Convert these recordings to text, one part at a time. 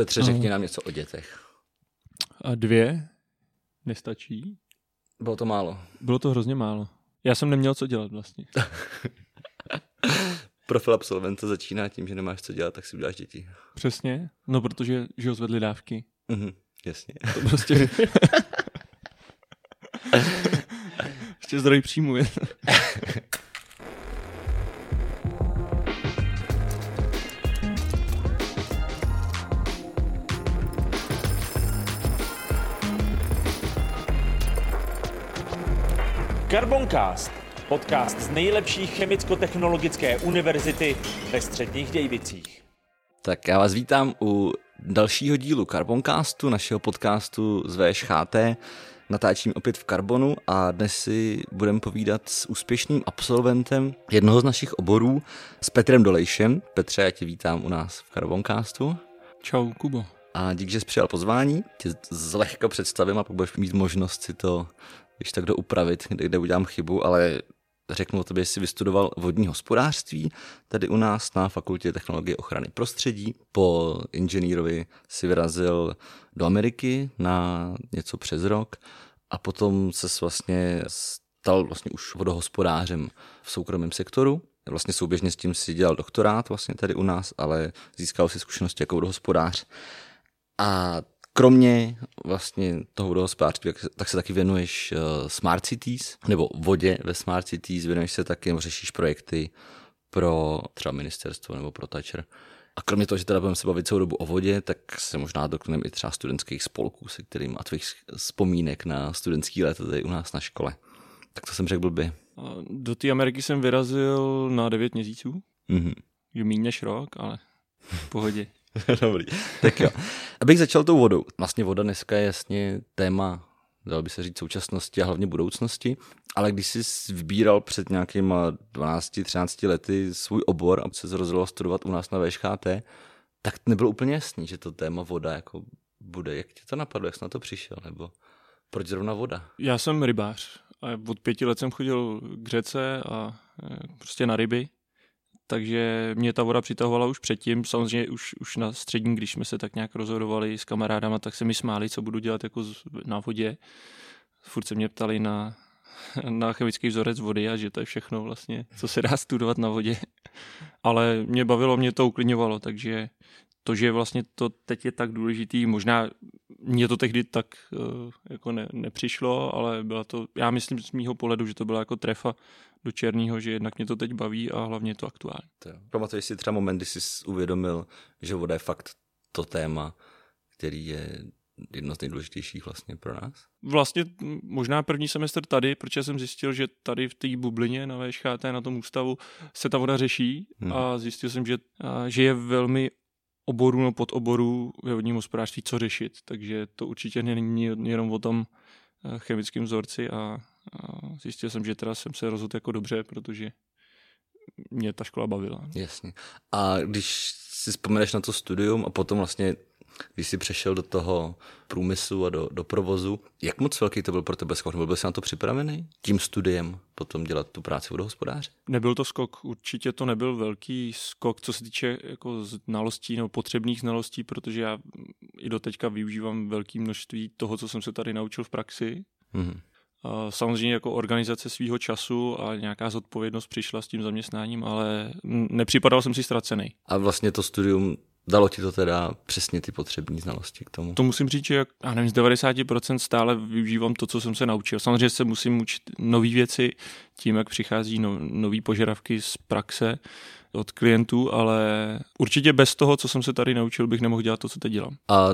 Petře, řekni nám něco o dětech. A dvě nestačí. Bylo to málo. Bylo to hrozně málo. Já jsem neměl co dělat vlastně. Profil absolventa začíná tím, že nemáš co dělat, tak si uděláš děti. Přesně. No, protože že ho zvedli dávky. Mhm, jasně. To prostě... Ještě zdroj příjmu Carboncast, podcast z nejlepší chemicko-technologické univerzity ve středních Dějvicích. Tak já vás vítám u dalšího dílu Carboncastu, našeho podcastu z VŠHT. Natáčím opět v Carbonu a dnes si budeme povídat s úspěšným absolventem jednoho z našich oborů, s Petrem Dolejšem. Petře, já tě vítám u nás v Carboncastu. Čau, Kubo. A díky, že jsi přijal pozvání, tě zlehka představím a pak budeš mít možnost si to když tak doupravit, kde, kde udělám chybu, ale řeknu o tobě, jsi vystudoval vodní hospodářství tady u nás na Fakultě technologie ochrany prostředí. Po inženýrovi si vyrazil do Ameriky na něco přes rok a potom se vlastně stal vlastně už vodohospodářem v soukromém sektoru. Vlastně souběžně s tím si dělal doktorát vlastně tady u nás, ale získal si zkušenosti jako vodohospodář. A kromě vlastně toho vodohospodářství, tak se taky věnuješ uh, Smart Cities, nebo vodě ve Smart Cities, věnuješ se taky, nebo řešíš projekty pro třeba ministerstvo nebo pro Toucher. A kromě toho, že teda budeme se bavit celou dobu o vodě, tak se možná dotkneme i třeba studentských spolků, se kterým a tvých vzpomínek na studentský let tady u nás na škole. Tak to jsem řekl blbě. Do té Ameriky jsem vyrazil na 9 měsíců. Mm-hmm. Je méně než rok, ale v pohodě. Dobrý. Tak jo. Abych začal tou vodou. Vlastně voda dneska je jasně téma, dalo by se říct, současnosti a hlavně budoucnosti. Ale když jsi vybíral před nějakýma 12-13 lety svůj obor a se rozhodl studovat u nás na VŠHT, tak nebylo úplně jasný, že to téma voda jako bude. Jak tě to napadlo, jak jsi na to přišel? Nebo proč zrovna voda? Já jsem rybář a od pěti let jsem chodil k řece a e, prostě na ryby takže mě ta voda přitahovala už předtím, samozřejmě už, už na střední, když jsme se tak nějak rozhodovali s kamarádama, tak se mi smáli, co budu dělat jako na vodě. Furt se mě ptali na, na chemický vzorec vody a že to je všechno vlastně, co se dá studovat na vodě. Ale mě bavilo, mě to uklidňovalo, takže to, že vlastně to teď je tak důležitý, možná mě to tehdy tak uh, jako ne, nepřišlo, ale byla to, já myslím z mýho pohledu, že to byla jako trefa do černého, že jednak mě to teď baví a hlavně je to aktuální. Pamatuješ si třeba moment, kdy jsi uvědomil, že voda je fakt to téma, který je jedno z nejdůležitějších vlastně pro nás? Vlastně možná první semestr tady, protože jsem zjistil, že tady v té bublině na VŠHT, na tom ústavu, se ta voda řeší hmm. a zjistil jsem, že, a, že je velmi oborů nebo podoborů ve vodním hospodářství co řešit, takže to určitě není jenom o tom eh, chemickém vzorci a, a zjistil jsem, že teda jsem se rozhodl jako dobře, protože mě ta škola bavila. Jasně. A když si vzpomeneš na to studium a potom vlastně když jsi přešel do toho průmyslu a do, do provozu, jak moc velký to byl pro tebe skok? Byl jsi na to připravený? Tím studiem potom dělat tu práci vodohospodáře? Nebyl to skok, určitě to nebyl velký skok, co se týče jako znalostí nebo potřebných znalostí, protože já i do teďka využívám velké množství toho, co jsem se tady naučil v praxi. Mm-hmm. Samozřejmě jako organizace svého času a nějaká zodpovědnost přišla s tím zaměstnáním, ale nepřipadal jsem si ztracený. A vlastně to studium Dalo ti to teda přesně ty potřební znalosti k tomu? To musím říct, že jak, já nevím, z 90% stále využívám to, co jsem se naučil. Samozřejmě se musím učit nové věci tím, jak přichází no, nové požadavky z praxe od klientů, ale určitě bez toho, co jsem se tady naučil, bych nemohl dělat to, co teď dělám. A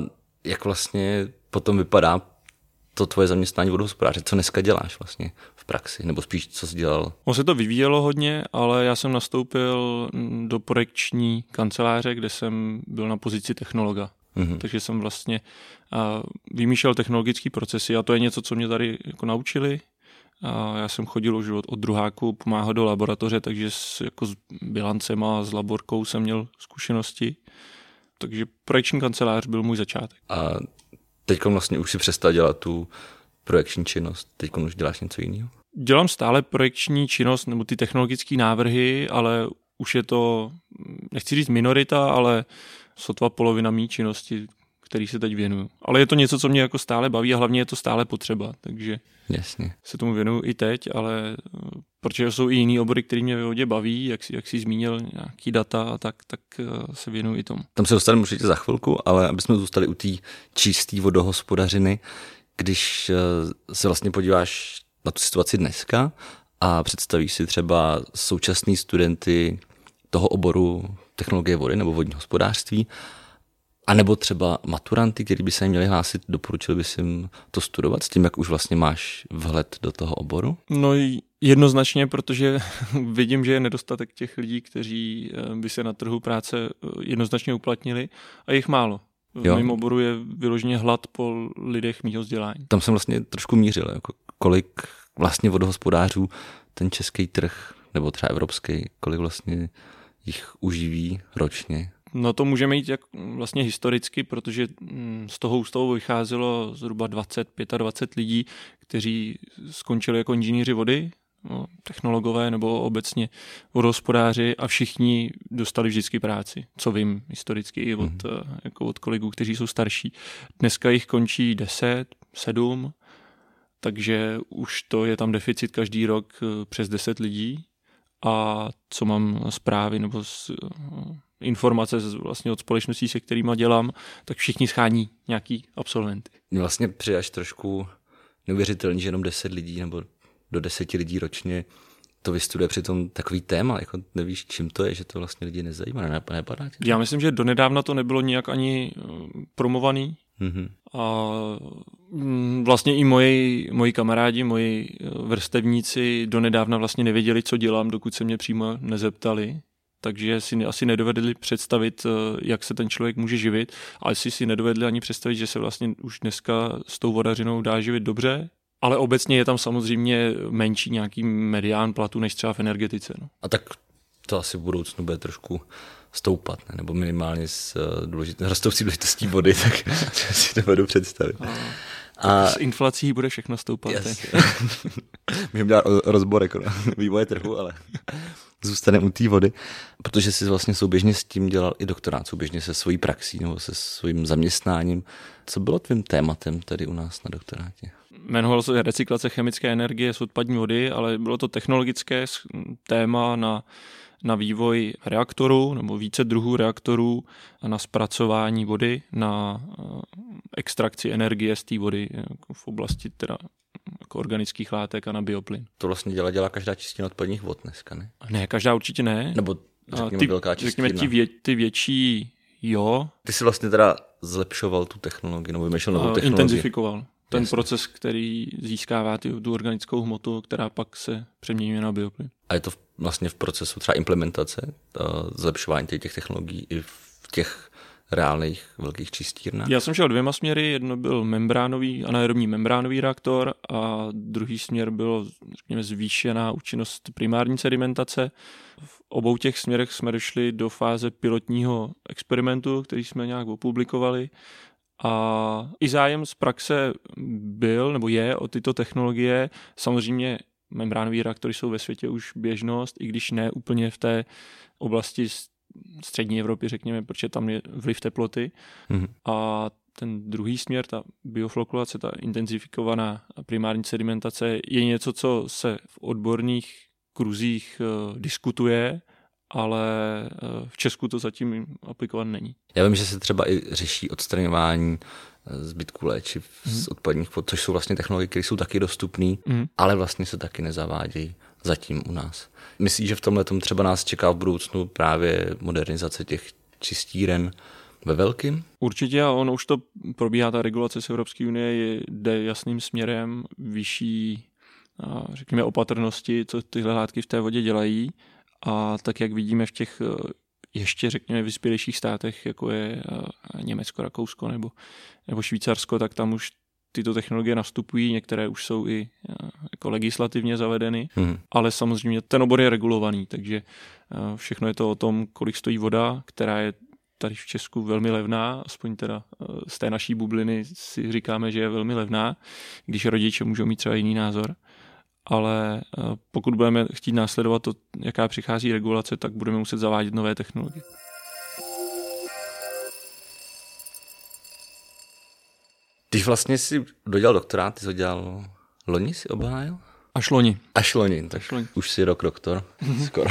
jak vlastně potom vypadá to tvoje zaměstnání vodohospodáře? Co dneska děláš vlastně v praxi? Nebo spíš, co jsi dělal? On se to vyvíjelo hodně, ale já jsem nastoupil do projekční kanceláře, kde jsem byl na pozici technologa. Mm-hmm. Takže jsem vlastně a, vymýšlel technologické procesy a to je něco, co mě tady jako naučili. A já jsem chodil už od, od druháku pomáhat do laboratoře, takže s, jako s bilancem a s laborkou jsem měl zkušenosti. Takže projekční kancelář byl můj začátek. A teď vlastně už si přestal dělat tu projekční činnost, teď už děláš něco jiného? Dělám stále projekční činnost nebo ty technologické návrhy, ale už je to, nechci říct minorita, ale sotva polovina mý činnosti, který se teď věnuju. Ale je to něco, co mě jako stále baví a hlavně je to stále potřeba, takže Jasně. se tomu věnuju i teď, ale eh, protože jsou i jiný obory, které mě ve vodě baví, jak, jsi- jak jsi zmínil nějaký data a tak, tak eh, se věnuju i tomu. Tam se dostaneme určitě za chvilku, ale aby jsme zůstali u té čisté vodohospodařiny, když eh, se vlastně podíváš na tu situaci dneska a představíš si třeba současný studenty toho oboru technologie vody nebo vodního hospodářství, a nebo třeba maturanty, kteří by se měli hlásit, doporučil bys jim to studovat s tím, jak už vlastně máš vhled do toho oboru? No i jednoznačně, protože vidím, že je nedostatek těch lidí, kteří eh, by se na trhu práce eh, jednoznačně uplatnili a jich málo. V Jo. mém oboru je vyloženě hlad po lidech mýho vzdělání. Tam jsem vlastně trošku mířil, jako kolik vlastně vodohospodářů ten český trh, nebo třeba evropský, kolik vlastně jich uživí ročně. No to můžeme jít jak vlastně historicky, protože mm, z toho ústavu vycházelo zhruba 20, 25 lidí, kteří skončili jako inženýři vody, no, technologové nebo obecně vodohospodáři a všichni dostali vždycky práci, co vím historicky i od, mm. jako od kolegů, kteří jsou starší. Dneska jich končí 10, 7, takže už to je tam deficit každý rok eh, přes 10 lidí a co mám zprávy nebo z, informace z, vlastně od společností, se kterými dělám, tak všichni schání nějaký absolventy. Vlastně přijde až trošku neuvěřitelný, že jenom 10 lidí nebo do 10 lidí ročně to vystuduje přitom takový téma, jako nevíš, čím to je, že to vlastně lidi nezajímá, ne, nepadá ti? Já myslím, že donedávna to nebylo nijak ani eh, promovaný Mm-hmm. a mm, vlastně i moji, moji kamarádi, moji eh, vrstevníci donedávna vlastně nevěděli, co dělám, dokud se mě přímo nezeptali. Takže si asi nedovedli představit, eh, jak se ten člověk může živit, ale si si nedovedli ani představit, že se vlastně už dneska s tou vodařinou dá živit dobře, ale obecně je tam samozřejmě menší nějaký medián platu než třeba v energetice. No. A tak to asi v budoucnu bude trošku stoupat, ne? nebo minimálně s uh, důležit, rostoucí důležitostí vody, tak si dovedu představit. A s inflací bude všechno stoupat. Yes. Můžeme dělat o- rozbor jako na vývoje trhu, ale zůstaneme u té vody, protože jsi vlastně souběžně s tím dělal i doktorát, souběžně se svojí praxí nebo se svým zaměstnáním. Co bylo tvým tématem tady u nás na doktorátě? Jmenovalo se recyklace chemické energie z odpadní vody, ale bylo to technologické téma na, na vývoj reaktorů nebo více druhů reaktorů a na zpracování vody, na eh, extrakci energie z té vody jako v oblasti teda organických látek a na bioplyn. To vlastně dělá, dělá každá čistina odpadních vod dneska, ne? Ne, každá určitě ne. Nebo řekněme ty, velká čistírna. řekněme, ty, vě, ty větší jo, Ty jsi vlastně teda zlepšoval tu technologii, nebo vymýšlel novou technologii. intenzifikoval. Ten Jasně. proces, který získává ty, tu organickou hmotu, která pak se přeměňuje na bioplyn. A je to v- vlastně v procesu třeba implementace, uh, zlepšování těch technologií i v těch reálných velkých čistírnách? Já jsem šel dvěma směry, jedno byl membránový, anaerobní membránový reaktor a druhý směr byl, řekněme, zvýšená účinnost primární sedimentace. V obou těch směrech jsme došli do fáze pilotního experimentu, který jsme nějak opublikovali a i zájem z praxe byl, nebo je o tyto technologie. Samozřejmě membránové reaktory jsou ve světě už běžnost, i když ne úplně v té oblasti střední Evropy, řekněme, protože tam je vliv teploty. Mhm. A ten druhý směr, ta bioflokulace, ta intenzifikovaná primární sedimentace, je něco, co se v odborných kruzích uh, diskutuje, ale uh, v Česku to zatím aplikované není. Já vím, že se třeba i řeší odstraňování eh, zbytků léčiv Mhm. z odpadních vod, což jsou vlastně technologie, které jsou taky dostupné, Mhm. ale vlastně se taky nezavádějí zatím u nás. Myslíš, že v tomhle třeba nás čeká v budoucnu právě modernizace těch čistíren ve velkým? Určitě a ono už to probíhá, ta regulace z Evropské unie jde jasným směrem vyšší, řekněme, opatrnosti, co tyhle látky v té vodě dělají a tak, jak vidíme v těch eh, ještě, řekněme, vyspělejších státech, jako je eh, Německo, Rakousko nebo, nebo Švýcarsko, tak tam už tyto technologie nastupují, některé už jsou i eh, jako legislativně zavedeny, hmm. ale samozřejmě ten obor je regulovaný, takže eh, všechno je to o tom, kolik stojí voda, která je tady v Česku velmi levná, aspoň teda eh, z té naší bubliny si říkáme, že je velmi levná, když rodiče můžou mít třeba jiný názor. Ale eh, pokud budeme chtít následovat to, jaká přichází regulace, tak budeme muset zavádět nové technologie. Když vlastně si dodělal doktorát, ty jsi ho dělal loni si obhájil? Až loni. Až loni, tak Až loni. už si rok doktor, skoro.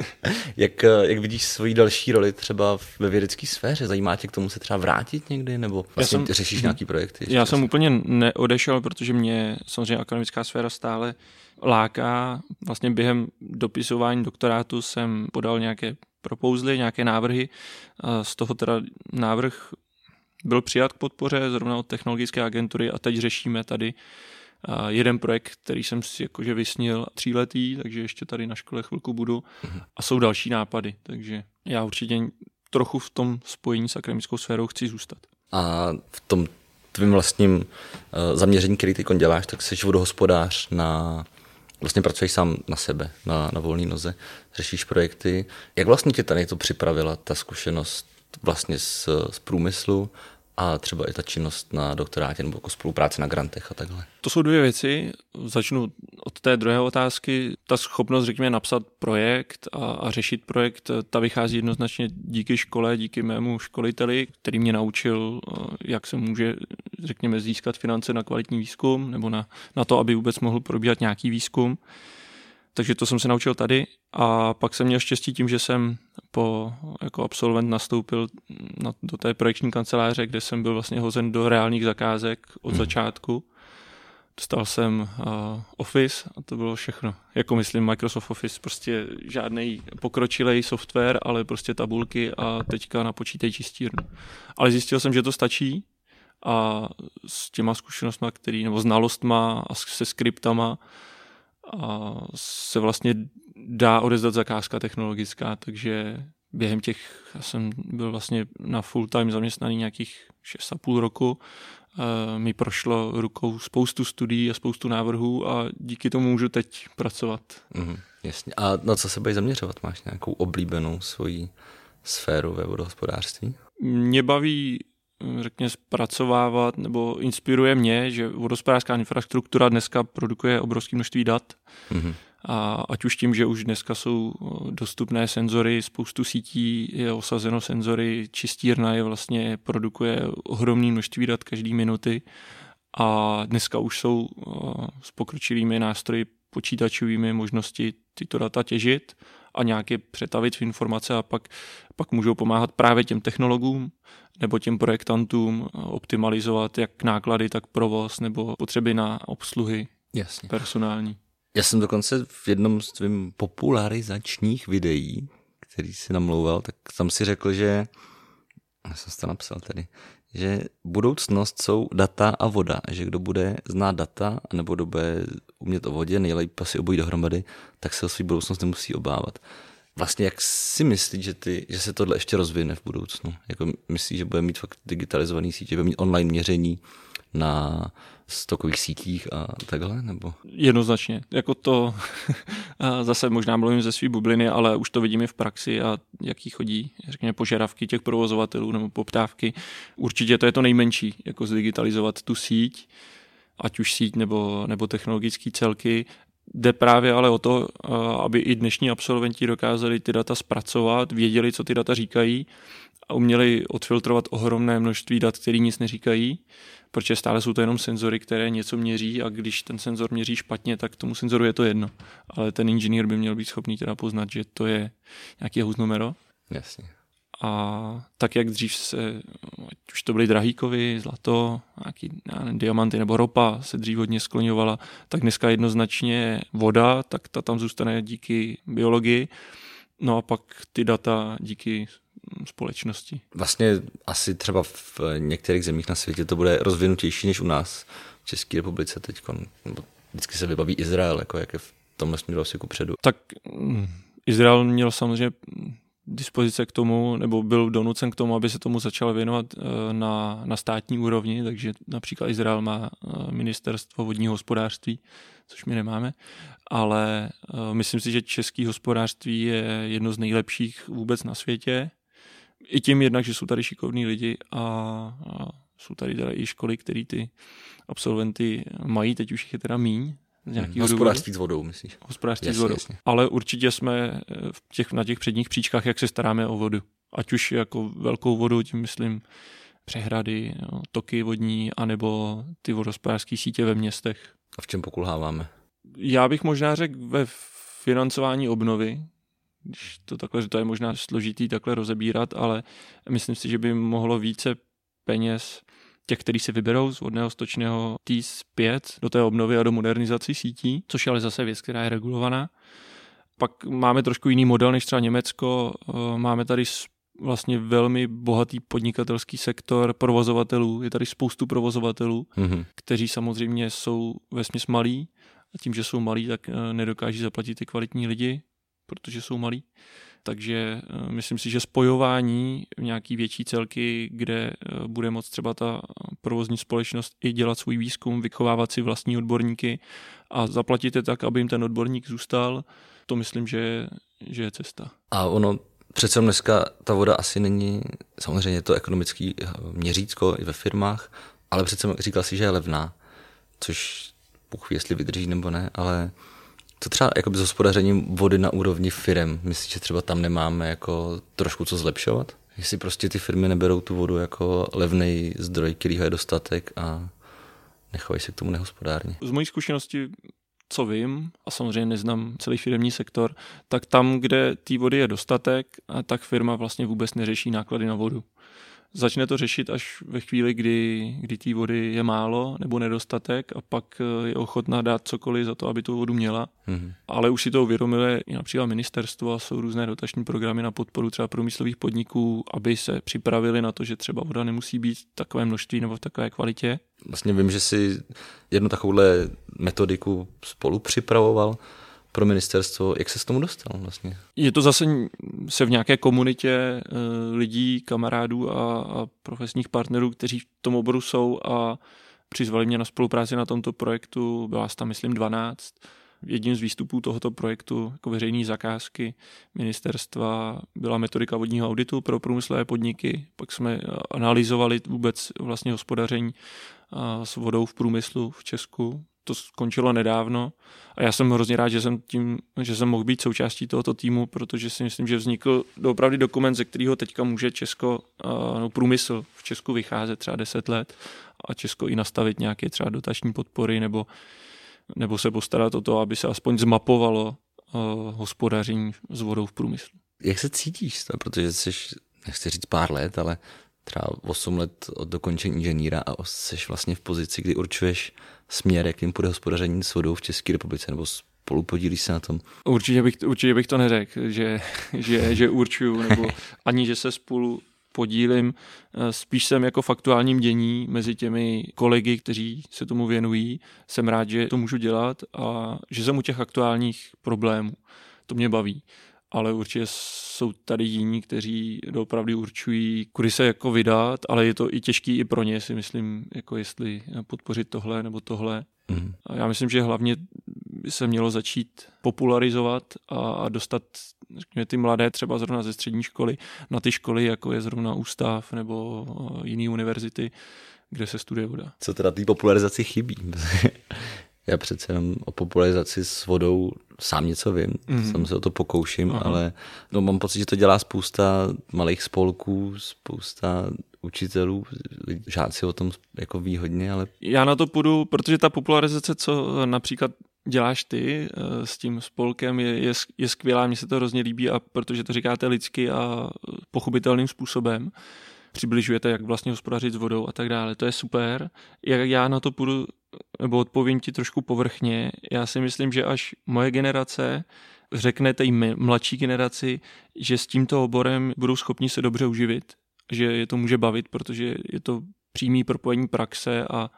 jak, jak vidíš svoji další roli třeba ve vědecké sféře? Zajímá tě k tomu se třeba vrátit někdy, nebo vlastně jsem- řešíš nějaký projekty? ještě Já jsem úplně neodešel, protože mě samozřejmě akademická sféra stále láká. Vlastně během dopisování doktorátu jsem podal nějaké propouzly, nějaké návrhy. Z toho teda návrh byl přijat k podpoře zrovna od technologické agentury a teď řešíme tady jeden projekt, který jsem si jakože vysnil tříletý, takže ještě tady na škole chvilku budu a jsou další nápady, takže já určitě trochu v tom spojení s akademickou sférou chci zůstat. A v tom tvým vlastním uh, zaměření, který ty děláš, tak jsi vodohospodář na vlastně pracuješ sám na sebe, na, na volné noze, řešíš projekty. Jak vlastně tě tady to připravila, ta zkušenost vlastně z, z průmyslu a třeba i ta činnost na doktorátě nebo jako spolupráce na grantech a takhle? To jsou dvě věci. Začnu od té druhé otázky. Ta schopnost, řekněme, napsat projekt a, a řešit projekt, ta vychází jednoznačně díky škole, díky mému školiteli, který mě naučil, eh, jak se může, řekněme, získat finance na kvalitní výzkum nebo na, na to, aby vůbec mohl probíhat nějaký výzkum. Takže to jsem se naučil tady a pak jsem měl štěstí tím, že jsem po, jako absolvent nastoupil na, do té projekční kanceláře, kde jsem byl vlastně hozen do reálných zakázek od Mhm. začátku. Dostal jsem uh, Office a to bylo všechno. Jako myslím Microsoft Office, prostě žádný pokročilej software, ale prostě tabulky a teďka na počítač čistírnu. Ale zjistil jsem, že to stačí a s těma zkušenostma, který, nebo znalostma a se skriptama se vlastně dá odezdat zakázka technologická, takže během těch, já jsem byl vlastně na full time zaměstnaný nějakých 6,5 roku, mi prošlo rukou spoustu studií a spoustu návrhů a díky tomu můžu teď pracovat. Mhm, jasně. A na co se budeš zaměřovat? Máš nějakou oblíbenou svoji sféru ve vodohospodářství? Mě baví řekněme, zpracovávat, nebo inspiruje mě, že vodospodářská infrastruktura dneska produkuje obrovské množství dat, Mhm. A ať už tím, že už dneska jsou dostupné senzory, spoustu sítí je osazeno senzory, čistírna je vlastně produkuje ohromné množství dat každý minuty. A dneska už jsou s pokročilými nástroji počítačovými možnosti tyto data těžit a nějaké přetavit v informace a pak, pak můžou pomáhat právě těm technologům nebo těm projektantům optimalizovat jak náklady, tak provoz nebo potřeby na obsluhy Jasně. personální. Já jsem dokonce v jednom z tvým popularizačních videí, který si namlouval, tak tam si řekl, že, já jsem to napsal tady, že budoucnost jsou data a voda, že kdo bude znát data, nebo kdo bude umět o vodě, nejlépe asi obojí dohromady, tak se o svou budoucnost nemusí obávat. Vlastně jak si myslíš, že, ty, že se tohle ještě rozvine v budoucnu? Jako myslíš, že bude mít fakt digitalizovaný sítě, bude mít online měření na stokových sítích a takhle? Nebo? Jednoznačně. Jako to zase možná mluvím ze své bubliny, ale už to vidíme v praxi a jaký chodí, řekněme, požadavky těch provozovatelů nebo poptávky. Určitě to je to nejmenší, jako zdigitalizovat tu síť, ať už síť nebo, nebo technologické celky. Jde právě ale o to, aby i dnešní absolventi dokázali ty data zpracovat, věděli, co ty data říkají a uměli odfiltrovat ohromné množství dat, které nic neříkají, protože stále jsou to jenom senzory, které něco měří a když ten senzor měří špatně, tak tomu senzoru je to jedno. Ale ten inženýr by měl být schopný teda poznat, že to je nějaký houznumero. Jasně. A tak, jak dřív se, ať už to byly drahýkovy, zlato, nějaký nevím, diamanty nebo ropa se dřív hodně skloňovala, tak dneska jednoznačně voda, tak ta tam zůstane díky biologii. No a pak ty data díky společnosti. Vlastně asi třeba v některých zemích na světě to bude rozvinutější než u nás v České republice teď. Vždycky se vybaví Izrael, jako jak je v tomhle směru asi kupředu. Tak mm, Izrael měl samozřejmě dispozice k tomu, nebo byl donucen k tomu, aby se tomu začal věnovat na, na státní úrovni, takže například Izrael má ministerstvo vodního hospodářství, což my nemáme, ale myslím si, že český hospodářství je jedno z nejlepších vůbec na světě. I tím jednak, že jsou tady šikovní lidi a, a jsou tady teda i školy, které ty absolventy mají, teď už jich je teda míň, Hmm, hospodářství s vodou, myslíš? Hospodářství jasně, s vodou. Jasně. Ale určitě jsme v těch, na těch předních příčkách, jak se staráme o vodu. Ať už jako velkou vodu, tím myslím přehrady, jo, toky vodní, anebo ty vodospodářské sítě ve městech. A v čem pokulháváme? Já bych možná řekl ve financování obnovy, když to takhle, že to je možná složitý takhle rozebírat, ale myslím si, že by mohlo více peněz těch, kteří se vyberou z vodného stočného TIS 5 do té obnovy a do modernizací sítí, což je ale zase věc, která je regulovaná. Pak máme trošku jiný model než třeba Německo. Eh, máme tady vlastně velmi bohatý podnikatelský sektor provozovatelů. Je tady spoustu provozovatelů, mm-hmm. kteří samozřejmě jsou ve malí a tím, že jsou malí, tak eh, nedokáží zaplatit ty kvalitní lidi, protože jsou malí. Takže eh, myslím si, že spojování v nějaký větší celky, kde eh, bude moct třeba ta provozní společnost i dělat svůj výzkum, vychovávat si vlastní odborníky a zaplatit je tak, aby jim ten odborník zůstal, to myslím, že, že je cesta. A ono přece dneska ta voda asi není, samozřejmě to ekonomický měřítko i ve firmách, ale přece říkal si, že je levná, což Bůh jestli vydrží nebo ne, ale to třeba jakoby s hospodařením vody na úrovni firm, myslíš, že třeba tam nemáme jako trošku co zlepšovat? Jestli prostě ty firmy neberou tu vodu jako levný zdroj, kterýho je dostatek a nechovají se k tomu nehospodárně. Z mojí zkušenosti co vím, a samozřejmě neznám celý firmní sektor, tak tam, kde té vody je dostatek, tak firma vlastně vůbec neřeší náklady na vodu začne to řešit až ve chvíli, kdy, kdy té vody je málo nebo nedostatek a pak eh, je ochotná dát cokoliv za to, aby tu vodu měla. Mm-hmm. Ale už si to uvědomili i například ministerstvo a jsou různé dotační programy na podporu třeba průmyslových podniků, aby se připravili na to, že třeba voda nemusí být v takové množství nebo v takové kvalitě. Vlastně vím, že si jednu takovouhle metodiku spolu připravoval pro ministerstvo. Jak se s tomu dostal vlastně? Je to zase se v nějaké komunitě eh, lidí, kamarádů a, a profesních partnerů, kteří v tom oboru jsou a přizvali mě na spolupráci na tomto projektu. Byla tam, myslím, 12. Jedním z výstupů tohoto projektu jako veřejné zakázky ministerstva byla metodika vodního auditu pro průmyslové podniky. Pak jsme analyzovali vůbec vlastně hospodaření s vodou v průmyslu v Česku to skončilo nedávno a já jsem hrozně rád, že jsem tím, že jsem mohl být součástí tohoto týmu, protože si myslím, že vznikl opravdu dokument, ze kterého teďka může Česko, no, průmysl v Česku vycházet třeba 10 let a Česko i nastavit nějaké třeba dotační podpory nebo, nebo se postarat o to, aby se aspoň zmapovalo uh, hospodaření s vodou v průmyslu. Jak se cítíš? Protože jsi, nechci říct pár let, ale třeba 8 let od dokončení inženýra a jsi vlastně v pozici, kdy určuješ směr, jakým půjde hospodaření s vodou v České republice, nebo spolu podílíš se na tom? Určitě bych, určitě bych to neřekl, že, že, že určuju, nebo ani, že se spolu podílím. Spíš jsem jako faktuálním dění mezi těmi kolegy, kteří se tomu věnují. Jsem rád, že to můžu dělat a že jsem u těch aktuálních problémů. To mě baví ale určitě jsou tady jiní, kteří opravdu určují, kudy se jako vydat, ale je to i těžký i pro ně, si myslím, jako jestli podpořit tohle nebo tohle. Mm. A já myslím, že hlavně by se mělo začít popularizovat a, a dostat řekněme, ty mladé třeba zrovna ze střední školy na ty školy, jako je zrovna ústav nebo jiné univerzity, kde se studuje voda. Co teda té popularizaci chybí? Já přece jenom o popularizaci s vodou sám něco vím, mm. sám se o to pokouším, Aha. ale no, mám pocit, že to dělá spousta malých spolků, spousta učitelů, žáci o tom jako výhodně, ale... Já na to půjdu, protože ta popularizace, co například děláš ty eh, s tím spolkem, je, je, je skvělá, mně se to hrozně líbí a protože to říkáte lidsky a pochopitelným způsobem, přibližujete, jak vlastně hospodařit s vodou a tak dále. To je super. Jak já na to půjdu, nebo odpovím ti trošku povrchně, já si myslím, že až moje generace řekne té mladší generaci, že s tímto oborem budou schopni se dobře uživit, že je to může bavit, protože je to přímý propojení praxe a a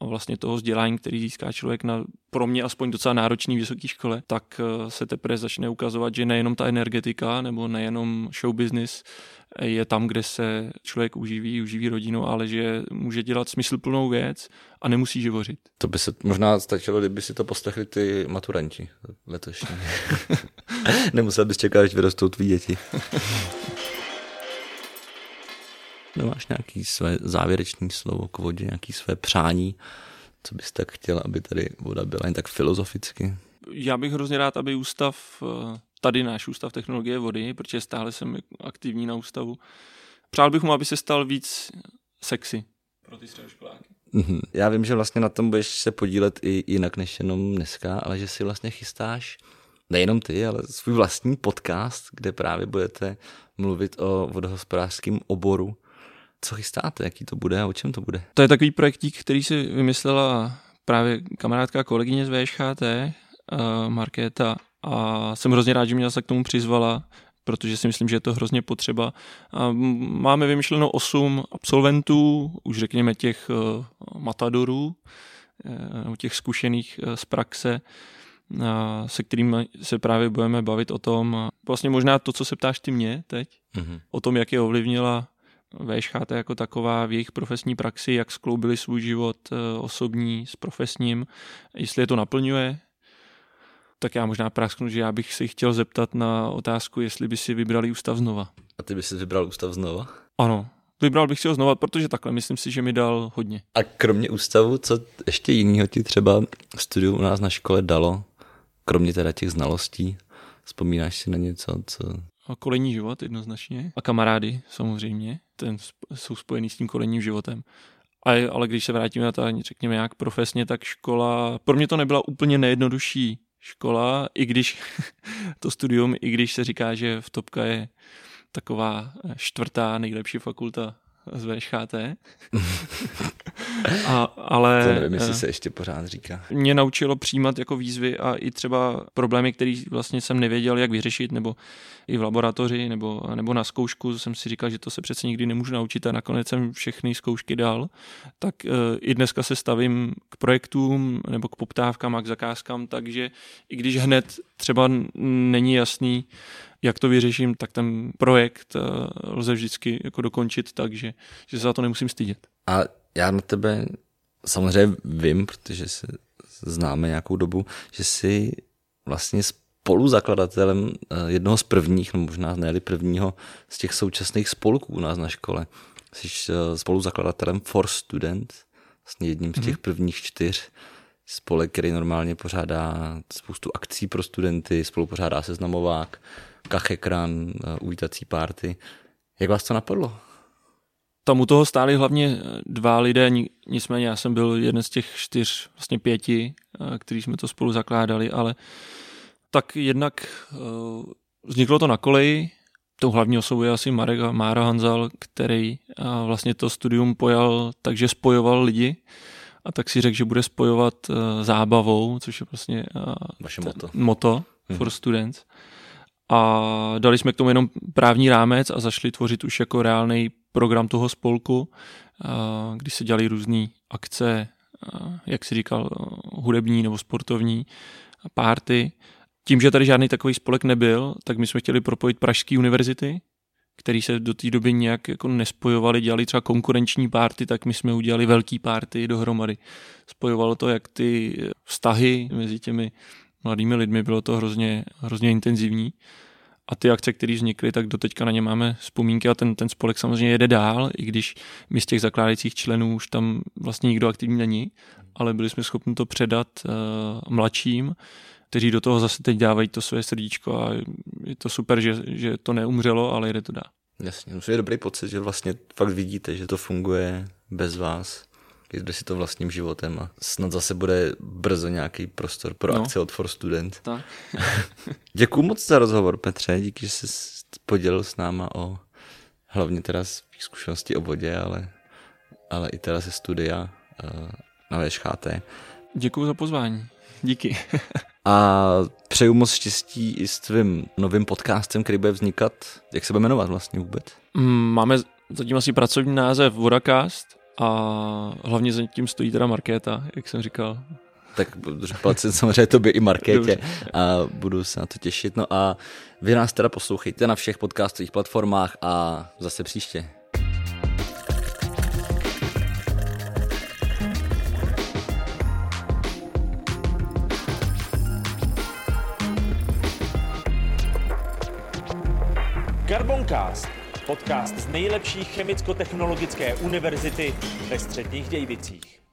vlastně toho vzdělání, který získá člověk na pro mě aspoň docela náročný vysoké škole, tak eh, se teprve začne ukazovat, že nejenom ta energetika nebo nejenom show business je tam, kde se člověk uživí, uživí rodinu, ale že může dělat smysluplnou věc a nemusí živořit. To by se možná stačilo, kdyby si to poslechli ty maturanti letošní. Nemusel bys čekat, až vyrostou tvý děti. Nemáš nějaký své závěrečné slovo k vodě, nějaký své přání, co bys tak chtěl, aby tady voda byla jen tak filozoficky? Já bych hrozně rád, aby ústav, tady náš ústav technologie vody, protože stále jsem aktivní na ústavu, přál bych mu, aby se stal víc sexy pro ty středoškoláky. Mhm. Já vím, že vlastně na tom budeš se podílet i jinak než jenom dneska, ale že si vlastně chystáš nejenom ty, ale svůj vlastní podcast, kde právě budete mluvit o vodohospodářském oboru. Co chystáte, jaký to bude a o čem to bude? To je takový projektík, který si vymyslela právě kamarádka kolegyně z VŠHT, uh, Markéta, a jsem hrozně rád, že mě se k tomu přizvala, protože si myslím, že je to hrozně potřeba. A máme vymyšleno osm absolventů, už řekněme těch uh, matadorů, uh, těch zkušených uh, z praxe, se kterými se právě budeme bavit o tom, vlastně možná to, co se ptáš ty mě teď, mm-hmm. o tom, jak je ovlivnila VŠHT jako taková v jejich profesní praxi, jak skloubili svůj život osobní s profesním, jestli je to naplňuje, tak já možná prasknu, že já bych si chtěl zeptat na otázku, jestli by si vybrali ústav znova. A ty by si vybral ústav znova? Ano, vybral bych si ho znova, protože takhle myslím si, že mi dal hodně. A kromě ústavu, co ještě jiného ti třeba studium u nás na škole dalo? Kromě teda těch znalostí, vzpomínáš si na něco, co... A kolejní život jednoznačně. A kamarády samozřejmě, ten jsou spojený s tím kolejním životem. A, ale když se vrátíme na to, řekněme, jak profesně, tak škola, pro mě to nebyla úplně nejjednodušší škola, i když to studium, i když se říká, že v Topka je taková čtvrtá nejlepší fakulta z VŠHT. a, ale... To nevím, jestli se ještě pořád říká. Mě naučilo přijímat jako výzvy a i třeba problémy, které vlastně jsem nevěděl, jak vyřešit, nebo i v laboratoři, nebo, nebo na zkoušku jsem si říkal, že to se přece nikdy nemůžu naučit a nakonec jsem všechny zkoušky dal. Tak uh, i dneska se stavím k projektům nebo k poptávkám a k zakázkám, takže i když hned třeba není jasný, jak to vyřeším, tak ten projekt eh, lze vždycky jako dokončit tak, že, že se za to nemusím stydět. A já na tebe samozřejmě vím, protože se známe nějakou dobu, že jsi vlastně spoluzakladatelem eh, jednoho z prvních, no možná ne prvního, z těch současných spolků u nás na škole. Jsi eh, spoluzakladatelem For Student, vlastně jedním z těch mhm. prvních čtyř spolek, který normálně pořádá spoustu akcí pro studenty, spolu pořádá seznamovák, kachekran, eh, uvítací párty. Jak vás to napadlo? Tam u toho stáli hlavně eh, dva lidé, nicméně já jsem byl jeden z těch čtyř, vlastně pěti, eh, který jsme to spolu zakládali, ale tak jednak vzniklo to na koleji, tou hlavní osobou je asi Marek a Mára Hanzal, který vlastně to studium pojal takže spojoval lidi a tak si řekl, že bude spojovat zábavou, což je vlastně Vaše moto, moto hmm. for students a dali jsme k tomu jenom právní rámec a zašli tvořit už jako reálný program toho spolku, kdy se dělali různé akce, jak si říkal, hudební nebo sportovní, párty. Tím, že tady žádný takový spolek nebyl, tak my jsme chtěli propojit Pražské univerzity, který se do té doby nějak jako nespojovali, dělali třeba konkurenční párty, tak my jsme udělali velký párty dohromady. Spojovalo to jak ty vztahy mezi těmi mladými lidmi, bylo to hrozně, hrozně intenzivní. A ty akce, které vznikly, tak doteďka na ně máme vzpomínky a ten, ten spolek samozřejmě jede dál, i když my z těch zakládajících členů už tam vlastně nikdo aktivní není, ale byli jsme schopni to předat uh, mladším, kteří do toho zase teď dávají to své srdíčko a je to super, že, že to neumřelo, ale jde to dál. Jasně, to je dobrý pocit, že vlastně fakt vidíte, že to funguje bez vás jde si to vlastním životem a snad zase bude brzo nějaký prostor pro no. akce od For Student. Tak. Děkuji moc za rozhovor, Petře, díky, že jsi podělil s náma o hlavně teda svých zkušeností o vodě, ale, ale i teda ze studia uh, na VŠHT. Děkuji za pozvání. Díky. a přeju moc štěstí i s tvým novým podcastem, který bude vznikat. Jak se bude jmenovat vlastně vůbec? Mm, máme zatím asi pracovní název Vodacast a hlavně za tím stojí teda Markéta, jak jsem říkal. Tak palce samozřejmě tobě i Markétě a budu se na to těšit. No a vy nás teda poslouchejte na všech podcastových platformách a zase příště. Carboncast podcast z nejlepší chemicko-technologické univerzity ve středních Dějvicích.